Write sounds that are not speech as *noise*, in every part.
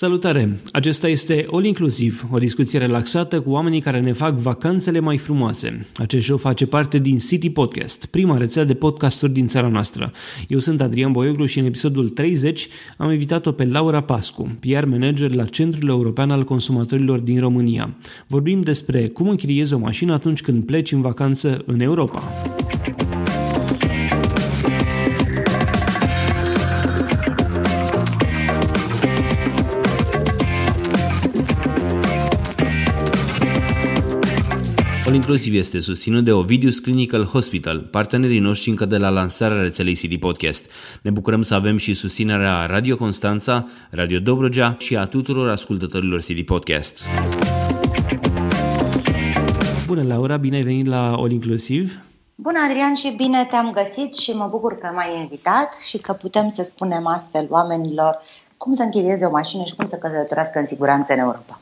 Salutare! Acesta este All Inclusiv, o discuție relaxată cu oamenii care ne fac vacanțele mai frumoase. Acest show face parte din City Podcast, prima rețea de podcasturi din țara noastră. Eu sunt Adrian Boioglu și în episodul 30 am invitat-o pe Laura Pascu, PR manager la Centrul European al Consumatorilor din România. Vorbim despre cum închiriezi o mașină atunci când pleci în vacanță în Europa. Inclusiv este susținut de Ovidius Clinical Hospital, partenerii noștri încă de la lansarea rețelei City Podcast. Ne bucurăm să avem și susținerea Radio Constanța, Radio Dobrogea și a tuturor ascultătorilor City Podcast. Bună, Laura, bine ai venit la All Inclusiv. Bună, Adrian, și bine te-am găsit și mă bucur că m-ai invitat și că putem să spunem astfel oamenilor cum să închirieze o mașină și cum să călătorească în siguranță în Europa.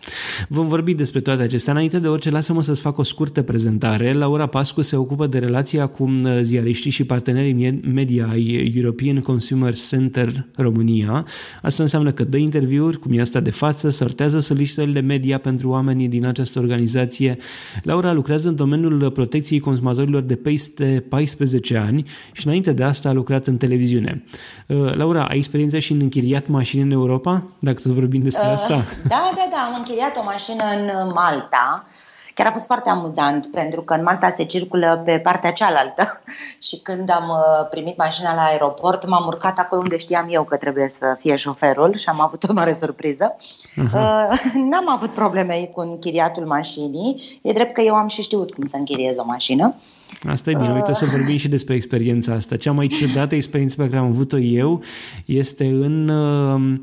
Vom vorbi despre toate acestea. Înainte de orice, lasă-mă să-ți fac o scurtă prezentare. Laura Pascu se ocupă de relația cu uh, ziariștii și partenerii media ai European Consumer Center România. Asta înseamnă că dă interviuri, cum e asta de față, sortează solicitările media pentru oamenii din această organizație. Laura lucrează în domeniul protecției consumatorilor de peste 14 ani și înainte de asta a lucrat în televiziune. Uh, Laura, ai experiență și în închiriat mașini în Europa, dacă tot vorbim despre uh, asta? *laughs* Da, da, da. Am închiriat o mașină în Malta. Chiar a fost foarte amuzant, pentru că în Malta se circulă pe partea cealaltă *laughs* și când am uh, primit mașina la aeroport, m-am urcat acolo unde știam eu că trebuie să fie șoferul și am avut o mare surpriză. Uh-huh. Uh, *laughs* n-am avut probleme cu închiriatul mașinii. E drept că eu am și știut cum să închiriez o mașină. Asta e bine, uite să vorbim și despre experiența asta. Cea mai ciudată experiență pe care am avut-o eu este în... Uh,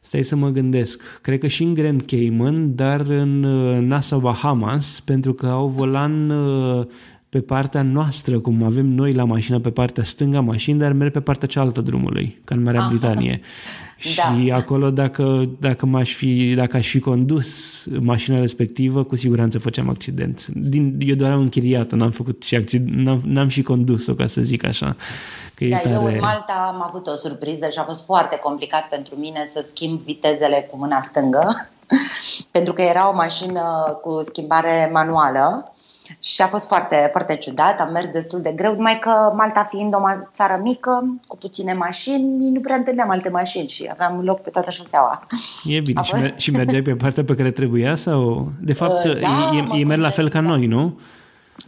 stai să mă gândesc, cred că și în Grand Cayman, dar în uh, Nassau, Bahamas, pentru că au volan uh, pe partea noastră, cum avem noi la mașină pe partea stânga mașini, dar merg pe partea cealaltă drumului, ca în Marea Aha. Britanie. *laughs* Da. Și acolo, dacă, dacă, m-aș fi, dacă aș fi condus mașina respectivă, cu siguranță făceam accident. Din, eu doar am închiriat n-am făcut și accident, n-am, n-am și condus-o, ca să zic așa. Că da, tare... eu în Malta am avut o surpriză și a fost foarte complicat pentru mine să schimb vitezele cu mâna stângă, *laughs* pentru că era o mașină cu schimbare manuală și a fost foarte, foarte ciudat, am mers destul de greu, numai că Malta fiind o țară mică, cu puține mașini, nu prea întâlneam alte mașini și aveam loc pe toată șoseaua. E bine, și, mer- și mergeai pe partea pe care trebuia sau... De fapt, uh, *laughs* da, e, e, merg la fel ca noi, nu?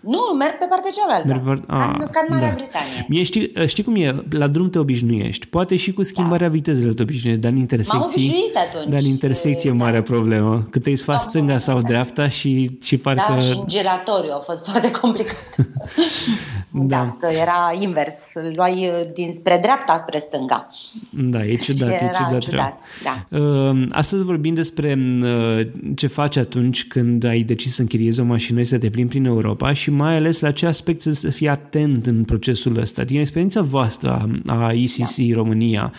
Nu, merg pe partea cealaltă, merg pe... A, ca, în, ca în Marea da. Britanie. Mie știi, știi cum e? La drum te obișnuiești. Poate și cu schimbarea da. vitezelor te obișnuiești, dar în intersecții... atunci. Dar în intersecție e mare problemă. Cât îi faci da, stânga sau dreapta și, și parcă... Da, și în giratoriu a fost foarte complicat. *laughs* da. da. că era invers. Îl luai uh, dinspre dreapta spre stânga. Da, e ciudat, e ciudat. ciudat da. Uh, astăzi vorbim despre uh, ce faci atunci când ai decis să închiriezi o mașină și să te plimbi prin Europa și mai ales la ce aspecte să fii atent în procesul ăsta. Din experiența voastră a ICC da. România,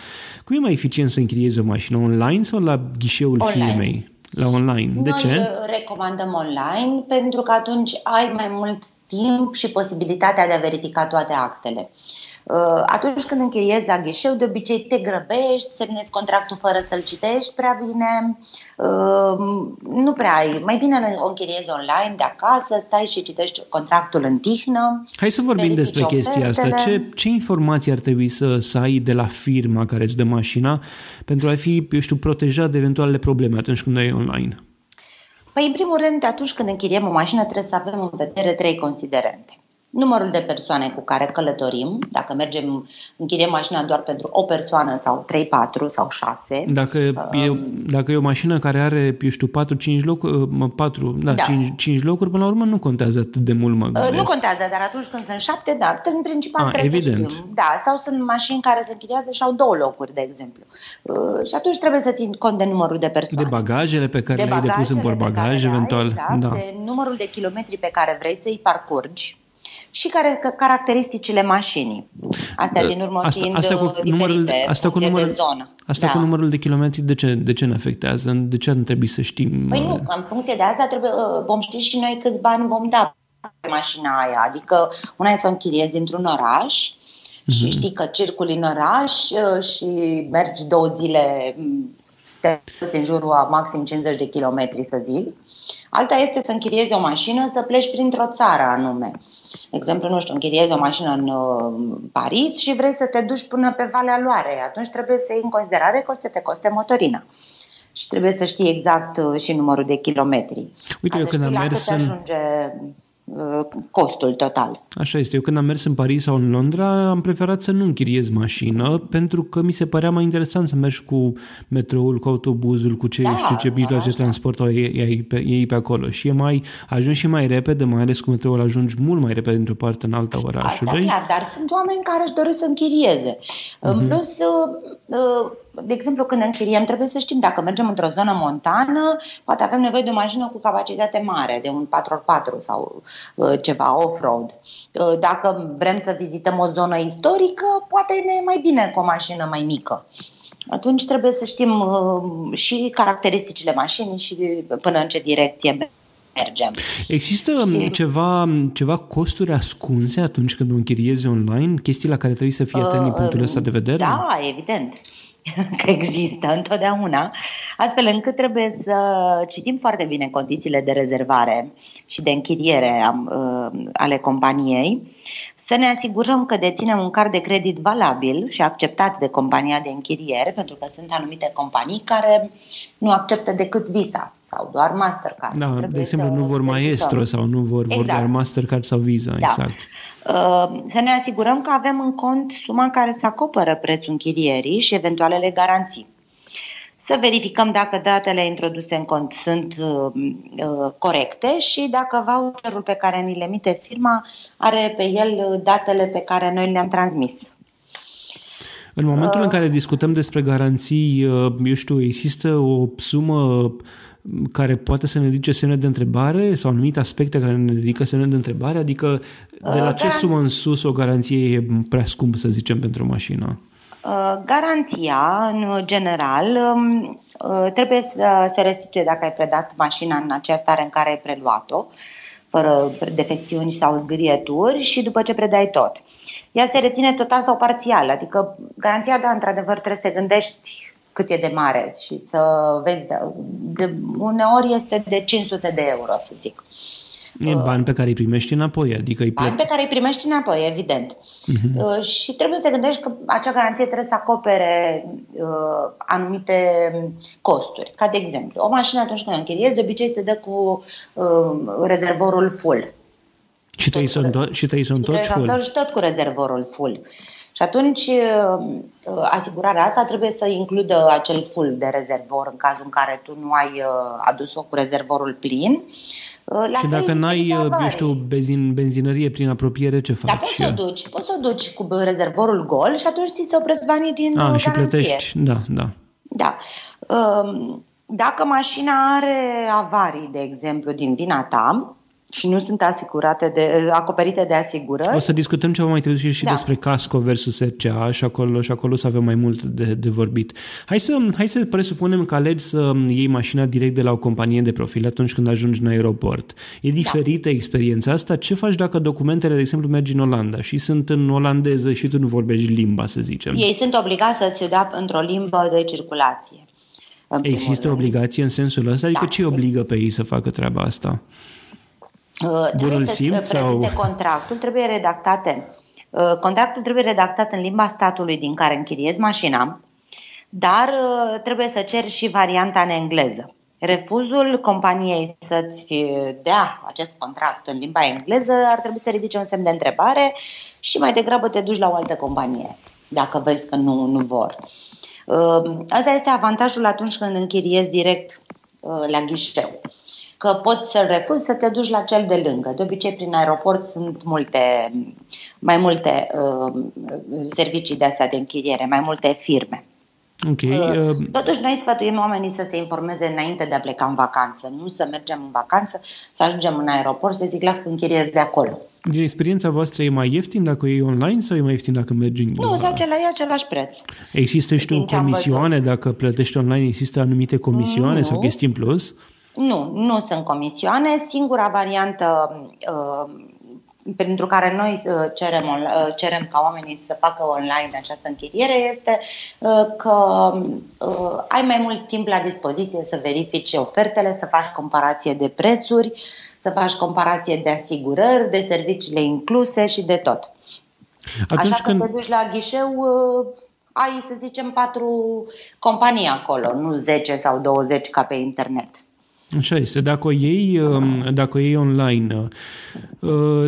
cum e mai eficient să închiriezi o mașină online sau la ghișeul online. firmei? La online. De Noi ce? recomandăm online pentru că atunci ai mai mult timp și posibilitatea de a verifica toate actele. Uh, atunci când închiriezi la ghișeu, de obicei te grăbești, semnezi contractul fără să-l citești prea bine, uh, nu prea ai. Mai bine o închiriezi online de acasă, stai și citești contractul în tihnă. Hai să vorbim despre chestia asta. Ce, ce informații ar trebui să, să ai de la firma care îți dă mașina pentru a fi, eu știu, protejat de eventuale probleme atunci când ai online? Păi, în primul rând, atunci când închiriem o mașină, trebuie să avem în vedere trei considerente numărul de persoane cu care călătorim, dacă mergem, închiriem mașina doar pentru o persoană sau 3, 4 sau 6. Dacă, um, e, dacă e o mașină care are, eu știu, 4-5 locuri, 4, da, da. 5, 5 locuri, până la urmă nu contează atât de mult, mă uh, gândesc. Nu contează, dar atunci când sunt 7, da, în principal A, ah, trebuie evident. să știm. Da, sau sunt mașini care se închiriază și au două locuri, de exemplu. Uh, și atunci trebuie să țin cont de numărul de persoane. De bagajele pe care le-ai depus în portbagaj, eventual. Exact, da. de numărul de kilometri pe care vrei să-i parcurgi și care, caracteristicile mașinii. Astea din urmă asta, fiind asta cu uh, numărul, de, asta cu numărul, de zonă. Asta da. cu numărul de kilometri, de ce, de ce ne afectează? De ce nu trebuie să știm? Păi nu, în funcție de asta trebuie, uh, vom ști și noi câți bani vom da pe mașina aia. Adică una e să o închiriezi într-un oraș mm-hmm. și știi că circuli în oraș uh, și mergi două zile te în jurul a maxim 50 de kilometri, să zic. Alta este să închiriezi o mașină, să pleci printr-o țară anume. De exemplu, nu știu, închiriezi o mașină în uh, Paris și vrei să te duci până pe Valea Loarei. Atunci trebuie să iei în considerare că o să te coste motorina. Și trebuie să știi exact uh, și numărul de kilometri. Uite, eu când am mers în... ajunge Uh, costul total. Așa este. Eu când am mers în Paris sau în Londra, am preferat să nu închiriez mașină, pentru că mi se părea mai interesant să mergi cu metroul, cu autobuzul, cu ce, da, știu ce mijloace de transport au ei, ei, pe, ei pe acolo. Și e mai, ajungi și mai repede, mai ales cu metroul ajungi mult mai repede dintr-o parte în alta orașului. Asta clar, dar sunt oameni care își doresc să închirieze. Uh-huh. În mhm. plus, uh, uh, de exemplu, când închiriem, trebuie să știm dacă mergem într-o zonă montană, poate avem nevoie de o mașină cu capacitate mare, de un 4x4 sau uh, ceva off-road. Uh, dacă vrem să vizităm o zonă istorică, poate e mai bine cu o mașină mai mică. Atunci trebuie să știm uh, și caracteristicile mașinii și până în ce direcție mergem. Există și... ceva, ceva costuri ascunse atunci când o închiriezi online? Chestii la care trebuie să fii atent din punctul ăsta de vedere? Da, evident. *laughs* că există întotdeauna, astfel încât trebuie să citim foarte bine condițiile de rezervare și de închiriere uh, ale companiei, să ne asigurăm că deținem un card de credit valabil și acceptat de compania de închiriere, pentru că sunt anumite companii care nu acceptă decât Visa sau doar Mastercard. Da, de exemplu, nu vor Maestro sau nu vor, exact. vor doar exact. Mastercard sau Visa, da. exact. Uh, să ne asigurăm că avem în cont suma care să acoperă prețul închirierii și eventualele garanții. Să verificăm dacă datele introduse în cont sunt uh, uh, corecte și dacă voucherul pe care ni le emite firma are pe el datele pe care noi le-am transmis. În momentul uh, în care discutăm despre garanții, eu știu, există o sumă care poate să ne ridice semne de întrebare sau anumite aspecte care ne ridică semne de întrebare? Adică de la ce sumă în sus o garanție e prea scumpă, să zicem, pentru o mașină? Uh, garanția, în general, um, uh, trebuie să se restituie dacă ai predat mașina în aceea stare în care ai preluat-o, fără defecțiuni sau zgârieturi și după ce predai tot. Ea se reține total sau parțial, adică garanția, da, într-adevăr, trebuie să te gândești cât e de mare și să vezi, de, de, uneori este de 500 de euro, să zic. E bani pe care îi primești înapoi, adică îi plec... Bani pe care îi primești înapoi, evident. Uh-huh. Și trebuie să te gândești că acea garanție trebuie să acopere uh, anumite costuri. Ca de exemplu, o mașină atunci când o închiriezi, de obicei se dă cu uh, rezervorul full. Și trebuie să întorci full. Și tot cu rezervorul full. Și atunci uh, uh, asigurarea asta trebuie să includă acel full de rezervor în cazul în care tu nu ai uh, adus-o cu rezervorul plin. La și dacă n-ai, eu știu, benzin, benzinărie prin apropiere, ce faci? Da, poți să o duci, poți să o duci cu rezervorul gol și atunci ți se opresc banii din A, ah, și plătești, da, da. Da. Um, dacă mașina are avarii, de exemplu, din vina ta, și nu sunt asigurate de, acoperite de asigurări. O să discutăm ceva mai târziu și da. despre casco versus RCA și acolo, și acolo să avem mai mult de, de vorbit. Hai să, hai să presupunem că alegi să iei mașina direct de la o companie de profil atunci când ajungi în aeroport. E da. diferită da. experiența asta? Ce faci dacă documentele, de exemplu, mergi în Olanda și sunt în olandeză și tu nu vorbești limba, să zicem? Ei sunt obligați să-ți dea într-o limbă de circulație. Există obligație în sensul ăsta? Adică da. ce obligă pe ei să facă treaba asta? Uh, Bunul simț sau... contractul, trebuie redactate. Uh, contractul trebuie redactat în limba statului din care închiriezi mașina, dar uh, trebuie să ceri și varianta în engleză. Refuzul companiei să-ți dea acest contract în limba engleză ar trebui să ridice un semn de întrebare și mai degrabă te duci la o altă companie, dacă vezi că nu, nu vor. Asta este avantajul atunci când închiriezi direct la ghișeu că poți să refuzi să te duci la cel de lângă. De obicei, prin aeroport sunt multe, mai multe uh, servicii de astea de închiriere, mai multe firme. Okay. Uh, uh, totuși, noi sfătuim oamenii să se informeze înainte de a pleca în vacanță, nu să mergem în vacanță, să ajungem în aeroport, să zic, las că închiriez de acolo. Din experiența voastră, e mai ieftin dacă e online sau e mai ieftin dacă mergi în... Nu, la... acela e același preț. Există, știu, comisioane, dacă plătești online, există anumite comisioane mm, sau chestii în plus? Nu, nu sunt comisioane. Singura variantă uh, pentru care noi cerem, cerem ca oamenii să facă online această închiriere este că ai mai mult timp la dispoziție să verifici ofertele, să faci comparație de prețuri, să faci comparație de asigurări, de serviciile incluse și de tot. Atunci Așa că când... te duci la ghișeu, ai, să zicem, patru companii acolo, nu 10 sau 20 ca pe internet. Așa este. Dacă o iei, um, dacă o iei online, uh,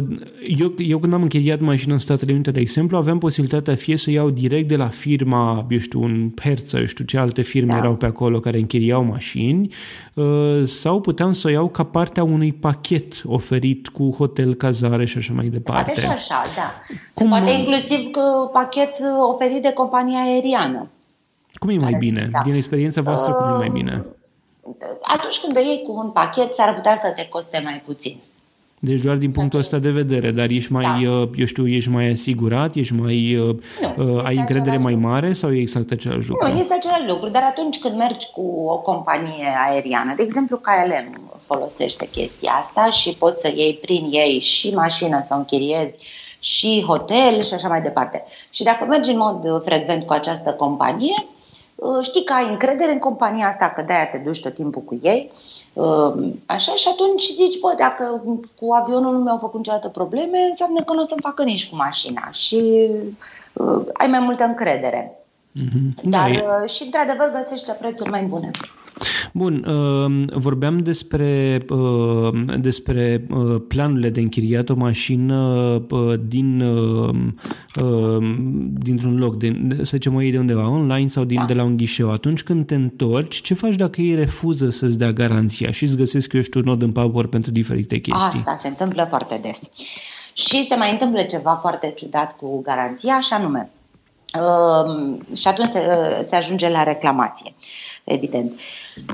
eu, eu când am închiriat mașina în Statele Unite, de exemplu, aveam posibilitatea fie să iau direct de la firma, eu știu, un Hertz, eu știu ce alte firme da. erau pe acolo care închiriau mașini, uh, sau puteam să o iau ca parte a unui pachet oferit cu hotel, cazare și așa mai departe. Poate și așa, da. Cum... Se poate inclusiv pachet oferit de compania aeriană. Cum e mai bine? Da. Din experiența voastră, cum e mai bine? Atunci când iei cu un pachet, s-ar putea să te coste mai puțin. Deci doar din punctul ăsta de vedere, dar ești mai, da. Uh, eu știu, ești mai asigurat, ești mai, uh, nu, uh, ai încredere mai mare sau e exact același lucru? Nu, este același lucru, dar atunci când mergi cu o companie aeriană, de exemplu KLM folosește chestia asta și poți să iei prin ei și mașină să o închiriezi și hotel și așa mai departe. Și dacă mergi în mod frecvent cu această companie, Uh, știi că ai încredere în compania asta, că de-aia te duci tot timpul cu ei, uh, așa, și atunci zici, bă, dacă cu avionul nu mi-au făcut niciodată probleme, înseamnă că nu o să-mi facă nici cu mașina și uh, ai mai multă încredere. Mm-hmm. Dar da, uh, și, într-adevăr, găsești prețuri mai bune. Bun, uh, vorbeam despre, uh, despre uh, planurile de închiriat o mașină din, dintr-un loc, de, să zicem o iei de undeva, online sau din, da. de la un ghișeu. Atunci când te întorci, ce faci dacă ei refuză să-ți dea garanția și îți găsesc, eu știu, nod în power pentru diferite chestii? Asta se întâmplă foarte des. Și se mai întâmplă ceva foarte ciudat cu garanția, și anume, uh, și atunci se, se ajunge la reclamație, evident. Uh,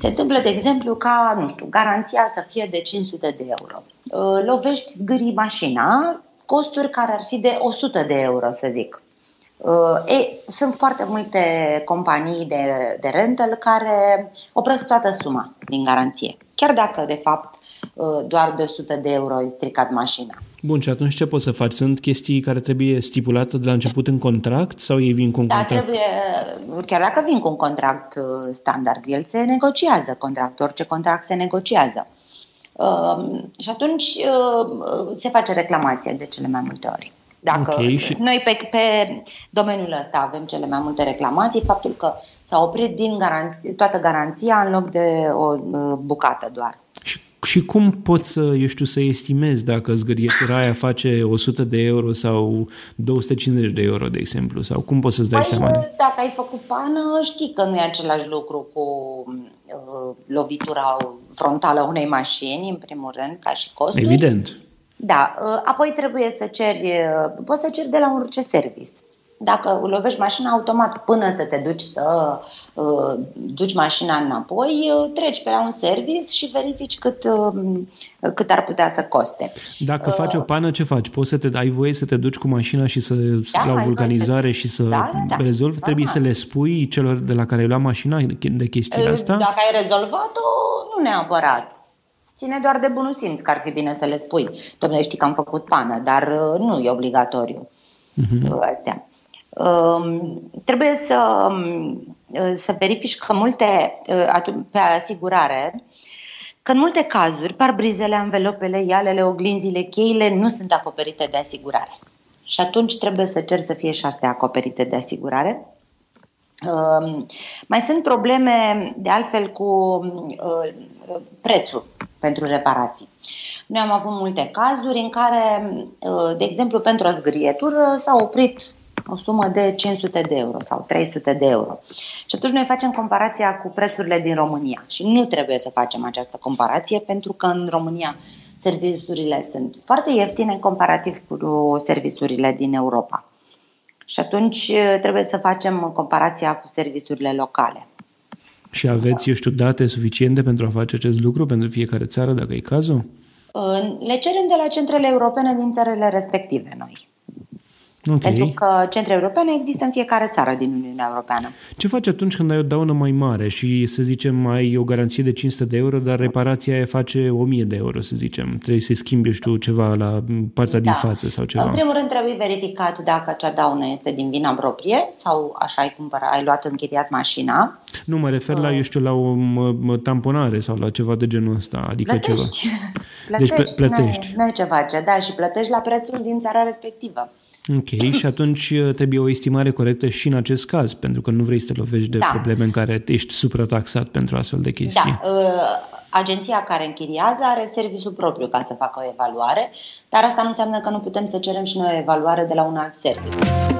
se întâmplă, de exemplu, ca, nu știu, garanția să fie de 500 de euro. Uh, lovești zgârii mașina, costuri care ar fi de 100 de euro, să zic. Uh, e, sunt foarte multe companii de, de rental care opresc toată suma din garanție. Chiar dacă, de fapt, uh, doar de 100 de euro e stricat mașina. Bun, și atunci ce poți să faci? Sunt chestii care trebuie stipulate de la început în contract sau ei vin cu un da, contract? Trebuie, chiar dacă vin cu un contract uh, standard, el se negociază contract, orice contract se negociază. Uh, și atunci uh, se face reclamație de cele mai multe ori. Dacă okay, și... Noi pe, pe domeniul ăsta avem cele mai multe reclamații, faptul că s-a oprit din garanție, toată garanția în loc de o uh, bucată doar. Și și cum poți să, eu știu, să estimezi dacă zgârietura aia face 100 de euro sau 250 de euro, de exemplu? Sau cum poți să-ți dai păi, seama? Dacă ai făcut pană, știi că nu e același lucru cu uh, lovitura frontală unei mașini, în primul rând, ca și costuri. Evident. Da, uh, apoi trebuie să ceri, uh, poți să ceri de la orice service. Dacă lovești mașina automat până să te duci să uh, duci mașina înapoi, uh, treci pe la un service și verifici cât, uh, cât ar putea să coste. Dacă uh, faci o pană, ce faci? Poți să te ai voie să te duci cu mașina și să da, la o vulcanizare să... și să da, da, da. rezolvi? Da, Trebuie da. să le spui celor de la care ai luat mașina de chestia uh, asta? Dacă ai rezolvat-o, nu neapărat. Ține doar de bunul simț că ar fi bine să le spui. Domnule, știi că am făcut pană, dar uh, nu e obligatoriu. Uh-huh. Astea. Um, trebuie să, um, să verifici că multe, uh, pe asigurare, că în multe cazuri parbrizele, anvelopele, ialele, oglinzile, cheile nu sunt acoperite de asigurare. Și atunci trebuie să cer să fie și astea acoperite de asigurare. Um, mai sunt probleme, de altfel, cu uh, prețul pentru reparații. Noi am avut multe cazuri în care, uh, de exemplu, pentru o zgrietură s-a oprit o sumă de 500 de euro sau 300 de euro. Și atunci noi facem comparația cu prețurile din România și nu trebuie să facem această comparație pentru că în România serviciurile sunt foarte ieftine comparativ cu serviciurile din Europa. Și atunci trebuie să facem comparația cu serviciurile locale. Și aveți, eu știu, date suficiente pentru a face acest lucru pentru fiecare țară, dacă e cazul? Le cerem de la centrele europene din țările respective noi. Okay. Pentru că centre europene există în fiecare țară din Uniunea Europeană. Ce faci atunci când ai o daună mai mare și, să zicem, ai o garanție de 500 de euro, dar reparația aia face 1000 de euro, să zicem? Trebuie să-i schimbi, știu, ceva la partea da. din față sau ceva? În primul rând trebuie verificat dacă acea daună este din vina proprie sau așa ai cumpărat, ai luat închiriat mașina. Nu, mă refer la, uh. eu știu, la o tamponare sau la ceva de genul ăsta, adică plătești. ceva. *laughs* Plătești. Deci plătești. Nu ai ce face, da, și plătești la prețul din țara respectivă. Ok, și atunci uh, trebuie o estimare corectă și în acest caz, pentru că nu vrei să te lovești de da. probleme în care ești suprataxat pentru astfel de chestii. Da, uh, agenția care închiriază are serviciul propriu ca să facă o evaluare, dar asta nu înseamnă că nu putem să cerem și noi o evaluare de la un alt serviciu.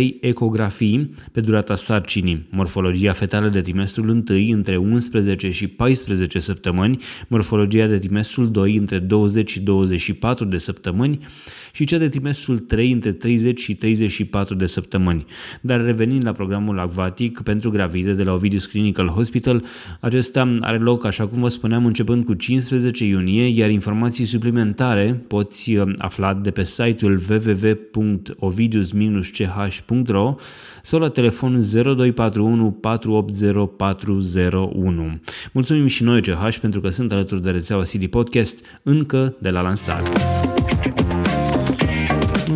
trei ecografii pe durata sarcinii, morfologia fetală de trimestrul 1 între 11 și 14 săptămâni, morfologia de trimestrul 2 între 20 și 24 de săptămâni și cea de trimestrul 3 între 30 și 34 de săptămâni. Dar revenind la programul acvatic pentru gravide de la Ovidius Clinical Hospital, acesta are loc, așa cum vă spuneam, începând cu 15 iunie, iar informații suplimentare poți uh, afla de pe site-ul www.ovidius-ch.ro sau la telefon 0241 480 401. Mulțumim și noi CH pentru că sunt alături de rețeaua CD Podcast încă de la lansare.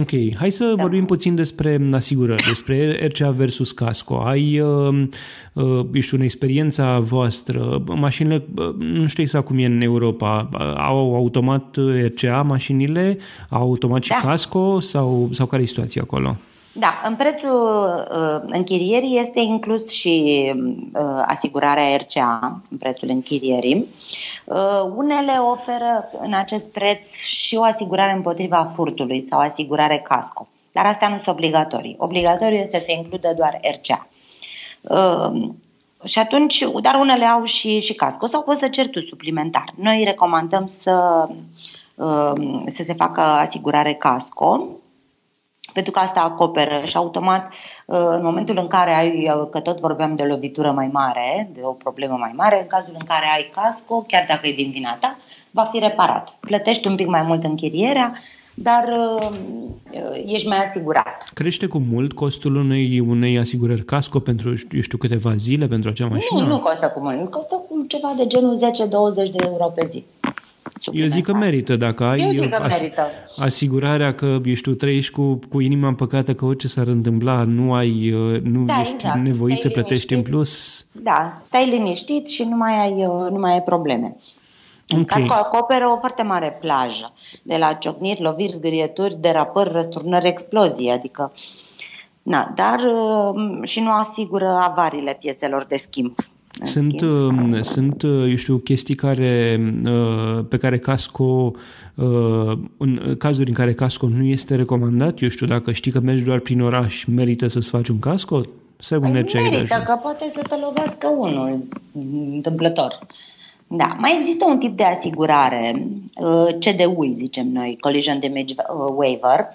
Ok, hai să da. vorbim puțin despre asigurări, despre RCA versus Casco. Ai, uh, uh, știu, în experiența voastră, mașinile, uh, nu știu exact cum e în Europa, uh, au automat RCA mașinile, au automat și da. Casco sau, sau care e situația acolo? Da, în prețul uh, închirierii este inclus și uh, asigurarea RCA, în prețul închirierii. Uh, unele oferă în acest preț și o asigurare împotriva furtului sau asigurare casco, dar astea nu sunt obligatorii. Obligatoriu este să includă doar RCA. Uh, și atunci, dar unele au și, și casco sau poți să ceri tu suplimentar. Noi recomandăm să, uh, să se facă asigurare casco pentru că asta acoperă și automat uh, în momentul în care ai, uh, că tot vorbeam de lovitură mai mare, de o problemă mai mare, în cazul în care ai casco, chiar dacă e din vina ta, va fi reparat. Plătești un pic mai mult închirierea, dar uh, ești mai asigurat. Crește cu mult costul unei, unei asigurări casco pentru, eu știu, câteva zile pentru acea mașină? Nu, nu costă cu mult. Costă cu ceva de genul 10-20 de euro pe zi. Eu zic că merită dacă ai Eu zic că as- merită. asigurarea că ești tu trăiești cu, cu inima împăcată că orice s-ar întâmpla, nu ai uh, nu da, ești exact. nevoit stai să plătești liniștit. în plus. Da, stai liniștit și nu mai ai, uh, nu mai ai probleme. În okay. caz că acoperă o foarte mare plajă, de la ciocniri, loviri, zgârieturi, derapări, răsturnări, explozii, adică Na, dar uh, și nu asigură avariile pieselor de schimb. Sunt, uh, sunt, uh, eu știu, chestii care, uh, pe care Casco, uh, în cazuri în care Casco nu este recomandat, eu știu, dacă știi că mergi doar prin oraș, merită să-ți faci un Casco? Să păi merită, că poate să te lovească unul întâmplător. Da, mai există un tip de asigurare, uh, CDUI zicem noi, Collision Damage uh, Waiver,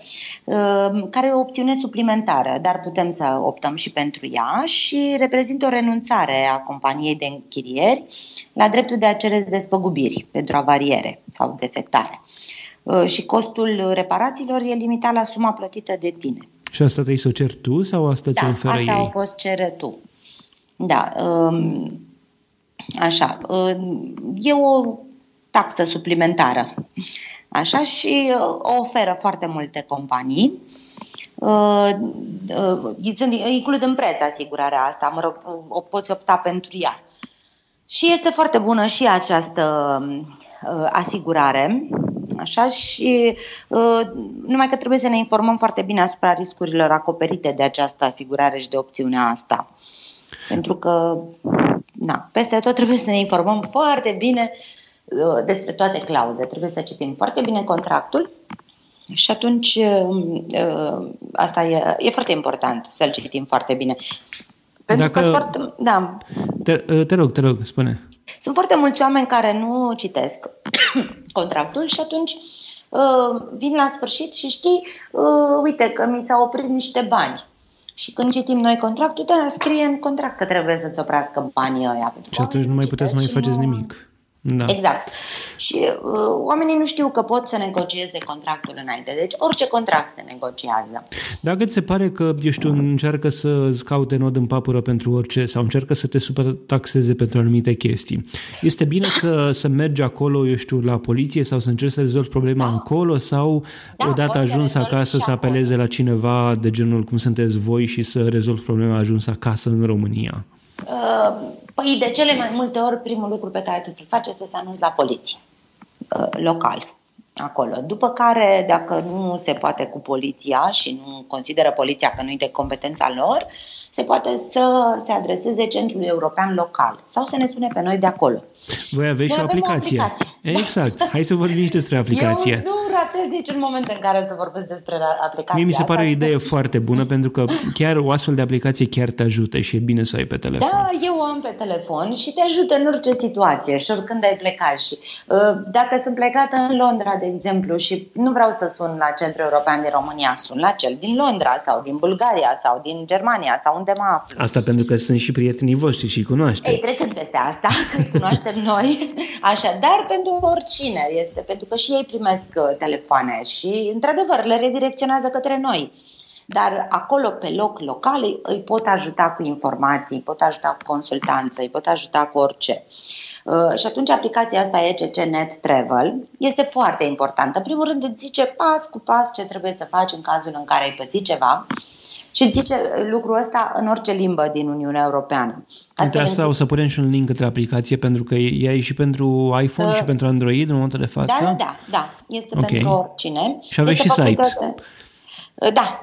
uh, care e o opțiune suplimentară, dar putem să optăm și pentru ea și reprezintă o renunțare a companiei de închirieri la dreptul de a cere despăgubiri pentru avariere sau defectare. Și costul reparațiilor e limitat la suma plătită de tine. Și asta trebuie să o ceri tu sau asta da, ți oferă asta ei? o poți cere tu. Da. Um, Așa, e o taxă suplimentară. Așa și o oferă foarte multe companii. Includ în preț asigurarea asta, mă rog, o poți opta pentru ea. Și este foarte bună și această asigurare. Așa și uh, numai că trebuie să ne informăm foarte bine asupra riscurilor acoperite de această asigurare și de opțiunea asta. Pentru că, na, peste tot trebuie să ne informăm foarte bine uh, despre toate clauze. Trebuie să citim foarte bine contractul și atunci uh, asta e, e foarte important să-l citim foarte bine. Pentru Dacă... că foarte, da. Te, te rog, te rog, spune. Sunt foarte mulți oameni care nu citesc *coughs* contractul și atunci uh, vin la sfârșit și știi, uh, uite că mi s-au oprit niște bani. Și când citim noi contractul, da, scrie în contract că trebuie să-ți oprească banii ăia. Și atunci nu mai puteți să mai faceți nu... nimic. Da. Exact. Și uh, oamenii nu știu că pot să negocieze contractul înainte. Deci orice contract se negociază. Dacă ți se pare că, eu știu, încearcă să caute nod în papură pentru orice sau încearcă să te supertaxeze pentru anumite chestii, este bine *laughs* să, să mergi acolo, eu știu, la poliție sau să încerci să rezolvi problema da. acolo sau da, odată ajuns acasă să apeleze la cineva de genul cum sunteți voi și să rezolvi problema ajuns acasă în România? Uh, păi de cele mai multe ori primul lucru pe care trebuie să-l faci este să anunți la poliție uh, local acolo. După care, dacă nu se poate cu poliția și nu consideră poliția că nu e de competența lor, se poate să se adreseze Centrului European Local sau să ne sune pe noi de acolo. Voi aveți și o aplicație. aplicație. Exact. Hai să vorbim și despre *laughs* aplicație. Eu nu ratez niciun moment în care să vorbesc despre aplicație. Mie mi se pare o idee foarte bună *laughs* pentru că chiar o astfel de aplicație chiar te ajută și e bine să o ai pe telefon. Da, eu o am pe telefon și te ajută în orice situație și oricând ai plecat. Și, uh, dacă sunt plecată în Londra, de exemplu, și nu vreau să sun la Centrul European din România, sun la cel din Londra sau din Bulgaria sau din Germania sau unde mă aflu. Asta pentru că sunt și prietenii voștri și cunoaște. Ei, trecând peste asta, *laughs* că cunoaștem noi, așa, dar pentru oricine este, pentru că și ei primesc uh, telefoane și, într-adevăr, le redirecționează către noi. Dar acolo, pe loc, local, îi pot ajuta cu informații, îi pot ajuta cu consultanță, îi pot ajuta cu orice. Uh, și atunci aplicația asta ECC Net Travel este foarte importantă. În primul rând îți zice pas cu pas ce trebuie să faci în cazul în care ai pățit ceva și zice lucrul ăsta în orice limbă din Uniunea Europeană. Astfel asta încât... o să punem și un link către aplicație pentru că ea e și pentru iPhone uh, și pentru Android în momentul de față? Da, da, da, da. Este okay. pentru oricine. Și aveți și site. De... Uh, da.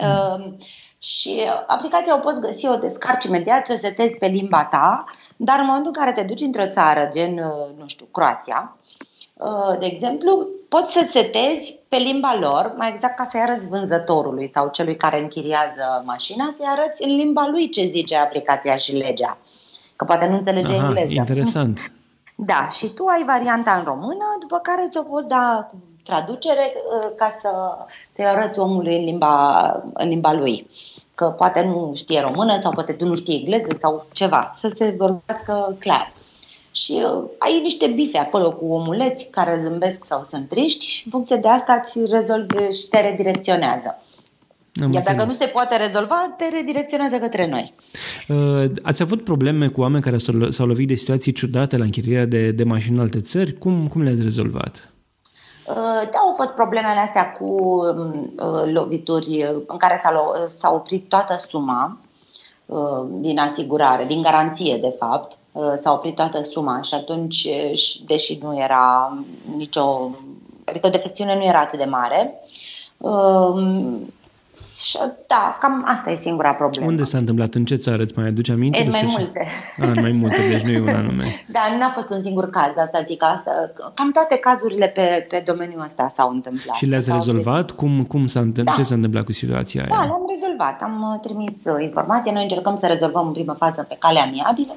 Mm. Uh, și aplicația o poți găsi, o descarci imediat, o setezi pe limba ta, dar în momentul în care te duci într-o țară, gen, uh, nu știu, Croația, Uh, de exemplu, poți să setezi pe limba lor, mai exact ca să-i arăți vânzătorului sau celui care închiriază mașina, să-i arăți în limba lui ce zice aplicația și legea. Că poate nu înțelege Aha, engleză. interesant. *laughs* Da, și tu ai varianta în română, după care ți-o poți da cu traducere uh, ca să, să-i arăți omului în limba, în limba lui. Că poate nu știe română sau poate tu nu știi engleză sau ceva. Să se vorbească clar și uh, ai niște bife acolo cu omuleți care zâmbesc sau sunt triști și în funcție de asta îți rezolvi și te redirecționează. Am Iar dacă nu se poate rezolva, te redirecționează către noi. Uh, ați avut probleme cu oameni care s-au, s-au lovit de situații ciudate la închirierea de, de mașini în alte țări? Cum, cum le-ați rezolvat? Uh, da, au fost problemele astea cu um, uh, lovituri în care s-a, s-a oprit toată suma uh, din asigurare, din garanție, de fapt. Uh, s-a oprit toată suma și atunci, deși nu era nicio, adică defecțiune nu era atât de mare, um, și da, cam asta e singura problemă. Unde s-a întâmplat? În ce țară? Îți mai aduce aminte? În mai multe. A, în mai multe, deci nu e un anume. *laughs* da, nu a fost un singur caz, asta zic asta. Cam toate cazurile pe, pe domeniul ăsta s-au întâmplat. Și le-ați rezolvat? Cum, cum s-a întâmplat? Da. Ce s-a întâmplat cu situația aia? Da, le-am rezolvat. Am uh, trimis uh, informații. Noi încercăm să rezolvăm în prima fază pe cale amiabilă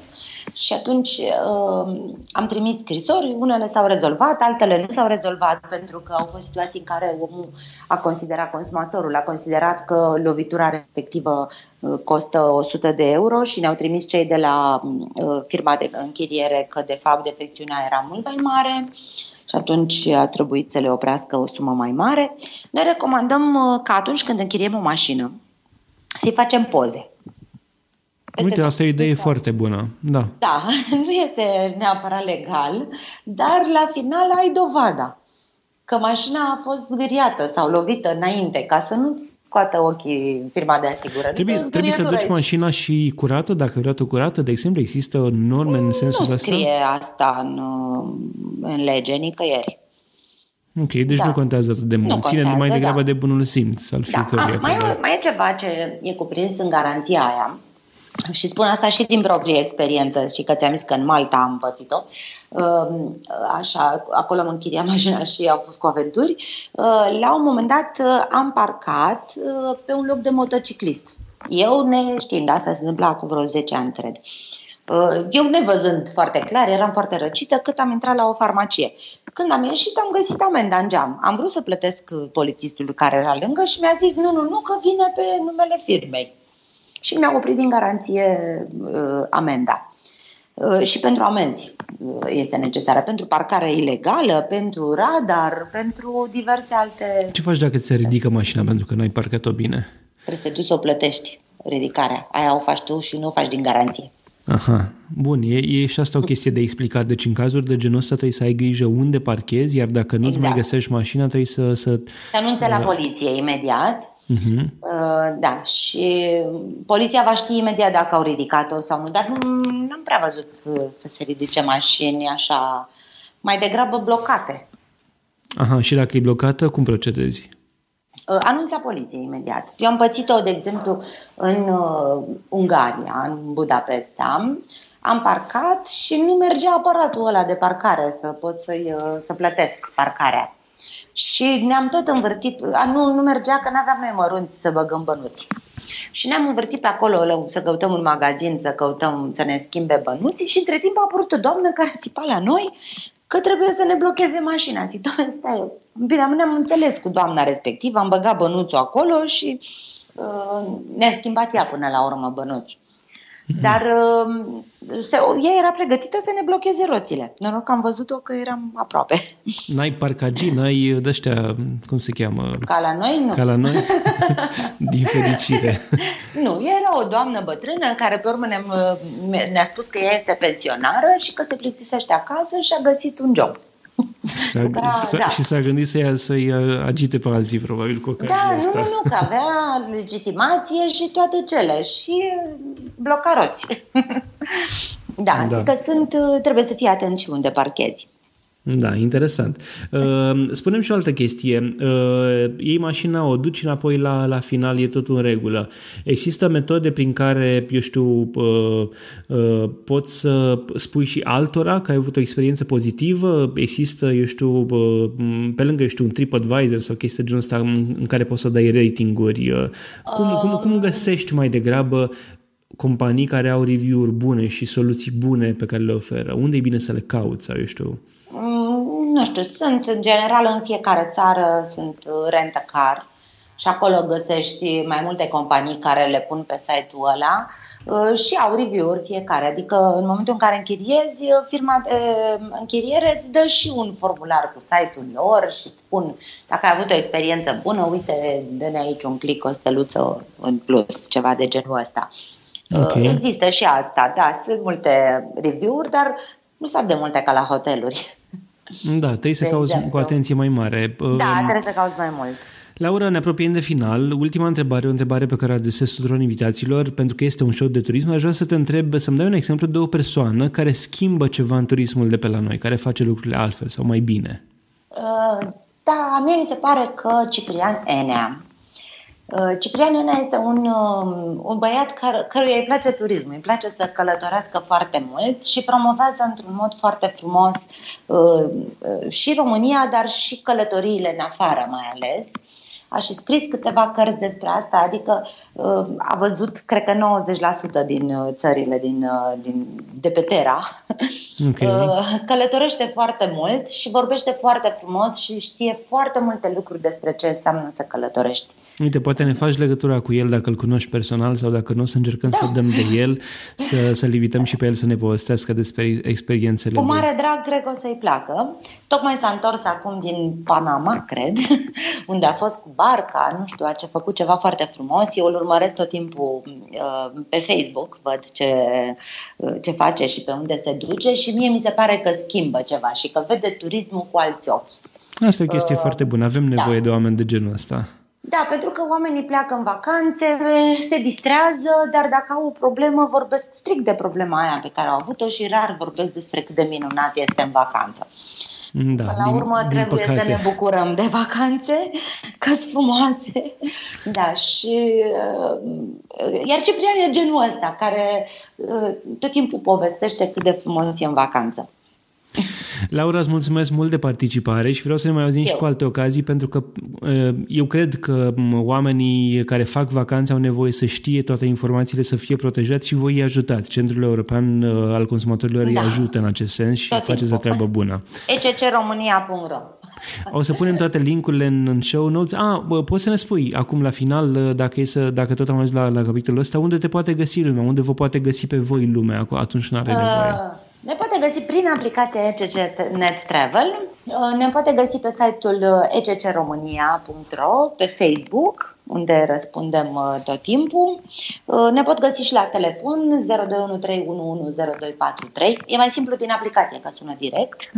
și atunci uh, am trimis scrisori, unele s-au rezolvat, altele nu s-au rezolvat pentru că au fost situații în care omul a considerat, consumatorul a considerat că lovitura respectivă uh, costă 100 de euro și ne-au trimis cei de la uh, firma de închiriere că de fapt defecțiunea era mult mai mare și atunci a trebuit să le oprească o sumă mai mare. Noi recomandăm uh, că atunci când închiriem o mașină să-i facem poze Uite, asta e o idee foarte bună. Da. Da, *laughs* nu este neapărat legal, dar la final ai dovada că mașina a fost zgâriată sau lovită înainte, ca să nu scoată ochii firma de asigurări. Trebuie, trebuie să duci mașina și curată, dacă vreau tu curată, de exemplu, există norme în sensul nu ăsta? Nu scrie asta în, în lege, nicăieri. Ok, deci da. nu contează atât de mult. Nu Ține mai degrabă da. de bunul simț al da. fiecăruia. mai, e, mai e ceva ce e cuprins în garanția aia și spun asta și din proprie experiență și că ți-am zis că în Malta am pățit-o. Ehm, așa, acolo am închiriat mașina *laughs* și au fost cu aventuri. Ehm, la un moment dat uh, am parcat uh, pe un loc de motociclist. Eu ne știind, asta se întâmpla cu vreo 10 ani, cred. Ehm, eu nevăzând foarte clar, eram foarte răcită cât am intrat la o farmacie. Când am ieșit, am găsit amenda în geam. Am vrut să plătesc polițistul care era lângă și mi-a zis nu, nu, nu, că vine pe numele firmei și mi-a oprit din garanție uh, amenda. Uh, și pentru amenzi uh, este necesară, pentru parcare ilegală, pentru radar, pentru diverse alte... Ce faci dacă ți ridică mașina pentru că n-ai parcat-o bine? Trebuie să te duci să o plătești, ridicarea. Aia o faci tu și nu o faci din garanție. Aha, bun, e, e și asta o chestie de explicat. Deci în cazuri de genul ăsta trebuie să ai grijă unde parchezi, iar dacă nu-ți exact. mai găsești mașina, trebuie să... Să, să anunțe la poliție imediat Uh-huh. Da, și poliția va ști imediat dacă au ridicat-o sau nu, dar nu am prea văzut uh, să se ridice mașini așa, mai degrabă blocate. Aha, și dacă e blocată, cum procedezi? Uh, anunța poliției imediat. Eu am pățit-o, de exemplu, în uh, Ungaria, în Budapesta. Am parcat și nu mergea aparatul ăla de parcare să pot să să plătesc parcarea. Și ne-am tot învârtit, a, nu, nu mergea că nu aveam noi mărunți să băgăm bănuți. Și ne-am învârtit pe acolo să căutăm un magazin, să căutăm să ne schimbe bănuții și între timp a apărut o doamnă care țipa la noi că trebuie să ne blocheze mașina. Zic, doamne, stai, bine, ne-am înțeles cu doamna respectivă, am băgat bănuțul acolo și uh, ne-a schimbat ea până la urmă bănuți. Mhm. Dar uh, se, ea era pregătită să ne blocheze roțile. Noroc că am văzut-o că eram aproape. *laughs* N-ai parcagii, n-ai de cum se cheamă? Ca la noi, nu. Ca la noi? *laughs* Din fericire. *laughs* nu, era o doamnă bătrână care pe urmă ne-a, ne-a spus că ea este pensionară și că se plictisește acasă și a găsit un job. Și, a, da, s-a, da. și s-a gândit să ia, să-i agite pe alții, probabil, cu Da, asta. nu, nu, nu, că avea legitimație și toate cele. Și bloca roți. *laughs* da, da, adică sunt, trebuie să fii atent și unde parchezi. Da, interesant. Uh, spunem și o altă chestie. Uh, iei mașina, o duci înapoi la, la final, e tot în regulă. Există metode prin care, eu știu, uh, poți să spui și altora că ai avut o experiență pozitivă? Există, eu știu, pe lângă, eu știu, un TripAdvisor sau chestii de genul ăsta în care poți să dai ratinguri? Cum, cum, cum găsești mai degrabă companii care au review-uri bune și soluții bune pe care le oferă? Unde e bine să le cauți sau, eu știu... Mm, nu știu, sunt în general în fiecare țară sunt rent car și acolo găsești mai multe companii care le pun pe site-ul ăla uh, și au review-uri fiecare. Adică în momentul în care închiriezi, firma de închiriere îți dă și un formular cu site-ul lor și îți spun dacă ai avut o experiență bună, uite, dă-ne aici un click, o steluță în plus, ceva de genul ăsta. Okay. Uh, există și asta, da, sunt multe review-uri, dar nu sunt de multe ca la hoteluri. Da, trebuie să cauți cu atenție mai mare. Da, uh, trebuie să cauți mai mult. Laura, ne apropiem de final. Ultima întrebare, o întrebare pe care o adresez tuturor invitaților, pentru că este un show de turism, aș vrea să te întreb, să-mi dai un exemplu de o persoană care schimbă ceva în turismul de pe la noi, care face lucrurile altfel sau mai bine. Uh, da, mie mi se pare că Ciprian Enea Uh, Ciprian Nena este un, um, un băiat care, căruia îi place turismul, îi place să călătorească foarte mult și promovează într-un mod foarte frumos uh, uh, și România, dar și călătoriile în afară mai ales. A și scris câteva cărți despre asta, adică a văzut, cred că 90% din țările din, din, de pe Terra. Okay. Călătorește foarte mult și vorbește foarte frumos și știe foarte multe lucruri despre ce înseamnă să călătorești Uite, poate ne faci legătura cu el dacă îl cunoști personal sau dacă nu, să încercăm da. să dăm de el, să, să-l invităm și pe el să ne povestească despre experiențele Cu mare drag, cred că o să-i placă. Tocmai s-a întors acum din Panama, cred, *laughs* unde a fost cu barca, nu știu, a ce făcut ceva foarte frumos. Eu îl urmăresc tot timpul uh, pe Facebook, văd ce, uh, ce face și pe unde se duce și mie mi se pare că schimbă ceva și că vede turismul cu alți ochi. Asta e o chestie uh, foarte bună. Avem nevoie da. de oameni de genul ăsta. Da, pentru că oamenii pleacă în vacanțe, se distrează, dar dacă au o problemă, vorbesc strict de problema aia pe care au avut-o și rar vorbesc despre cât de minunat este în vacanță. Da, Până la urmă din, trebuie din să ne bucurăm de vacanțe, *laughs* că sunt frumoase. Da, și uh, iar Ciprian e genul ăsta, care uh, tot timpul povestește cât de frumos e în vacanță. Laura, îți mulțumesc mult de participare și vreau să ne mai auzim eu. și cu alte ocazii pentru că uh, eu cred că oamenii care fac vacanțe au nevoie să știe toate informațiile, să fie protejați și voi îi ajutați. Centrul European uh, al Consumatorilor da. îi ajută în acest sens și Tot faceți o treabă bună. eccromânia.ro o să punem toate linkurile în, în show notes. Ah, bă, poți să ne spui acum la final, uh, dacă, e să, dacă tot am ajuns la, la capitolul ăsta, unde te poate găsi lumea, unde vă poate găsi pe voi lumea atunci când are nevoie. Uh ne poate găsi prin aplicația ECC Net Travel, uh, ne poate găsi pe site-ul uh, eccromania.ro, pe Facebook, unde răspundem uh, tot timpul. Ne pot găsi și la telefon 0213110243. E mai simplu din aplicație, că sună direct. *laughs*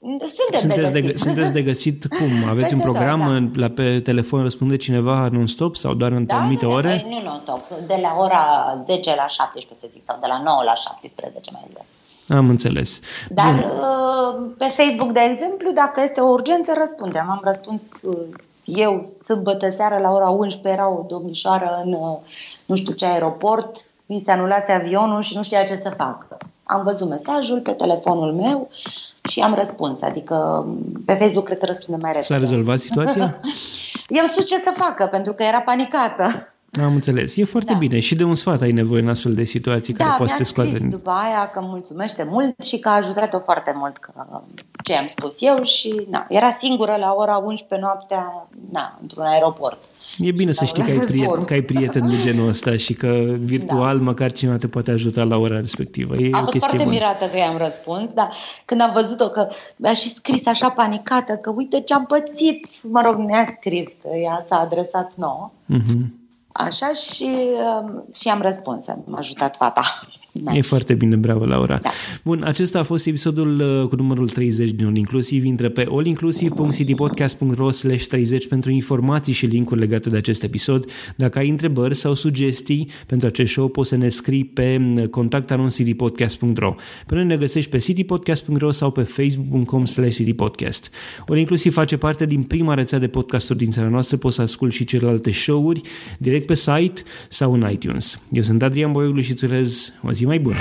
Suntem sunteți de, găsit. sunteți de găsit cum? *laughs* Aveți un program da. la pe telefon răspunde cineva non-stop sau doar în da, anumite nu, ore? Nu non-stop, de la ora 10 la 17 să zic, sau de la 9 la 17 mai exact. Am înțeles. Dar Bun. Uh, pe Facebook, de exemplu, dacă este o urgență, răspundem. Am răspuns uh, eu sâmbătă seară la ora 11 era o domnișoară în uh, nu știu ce aeroport, mi se anulase avionul și nu știa ce să facă. Am văzut mesajul pe telefonul meu și am răspuns. Adică pe Facebook cred că răspunde mai repede. S-a rezolvat situația? *laughs* I-am spus ce să facă, pentru că era panicată. Am înțeles. E foarte da. bine. Și de un sfat ai nevoie în astfel de situații da, care poate să te scoate. după aia că mulțumește mult și că a ajutat-o foarte mult că ce am spus eu și na, era singură la ora 11 noaptea na, într-un aeroport. E bine să știi că ai, prieten, că ai prieten de genul ăsta și că virtual da. măcar cineva te poate ajuta la ora respectivă. E Am fost foarte bună. mirată că i-am răspuns, dar când am văzut-o că mi-a și scris așa panicată că uite ce am pățit, mă rog, ne-a scris că ea s-a adresat nouă. Uh-huh. Așa și, um, și am răspuns, am ajutat fata. Da. E foarte bine, bravo, Laura. Da. Bun, acesta a fost episodul uh, cu numărul 30 din All Inclusiv. Intră pe allinclusiv.cdpodcast.ro slash 30 pentru informații și linkuri legate de acest episod. Dacă ai întrebări sau sugestii pentru acest show, poți să ne scrii pe uh, contactanoncidpodcast.ro. Pe noi ne găsești pe citypodcast.ro sau pe facebook.com slash citypodcast. All Inclusiv face parte din prima rețea de podcasturi din țara noastră. Poți să asculti și celelalte show-uri direct pe site sau în iTunes. Eu sunt Adrian Boioglu și îți urez o zi mai bună!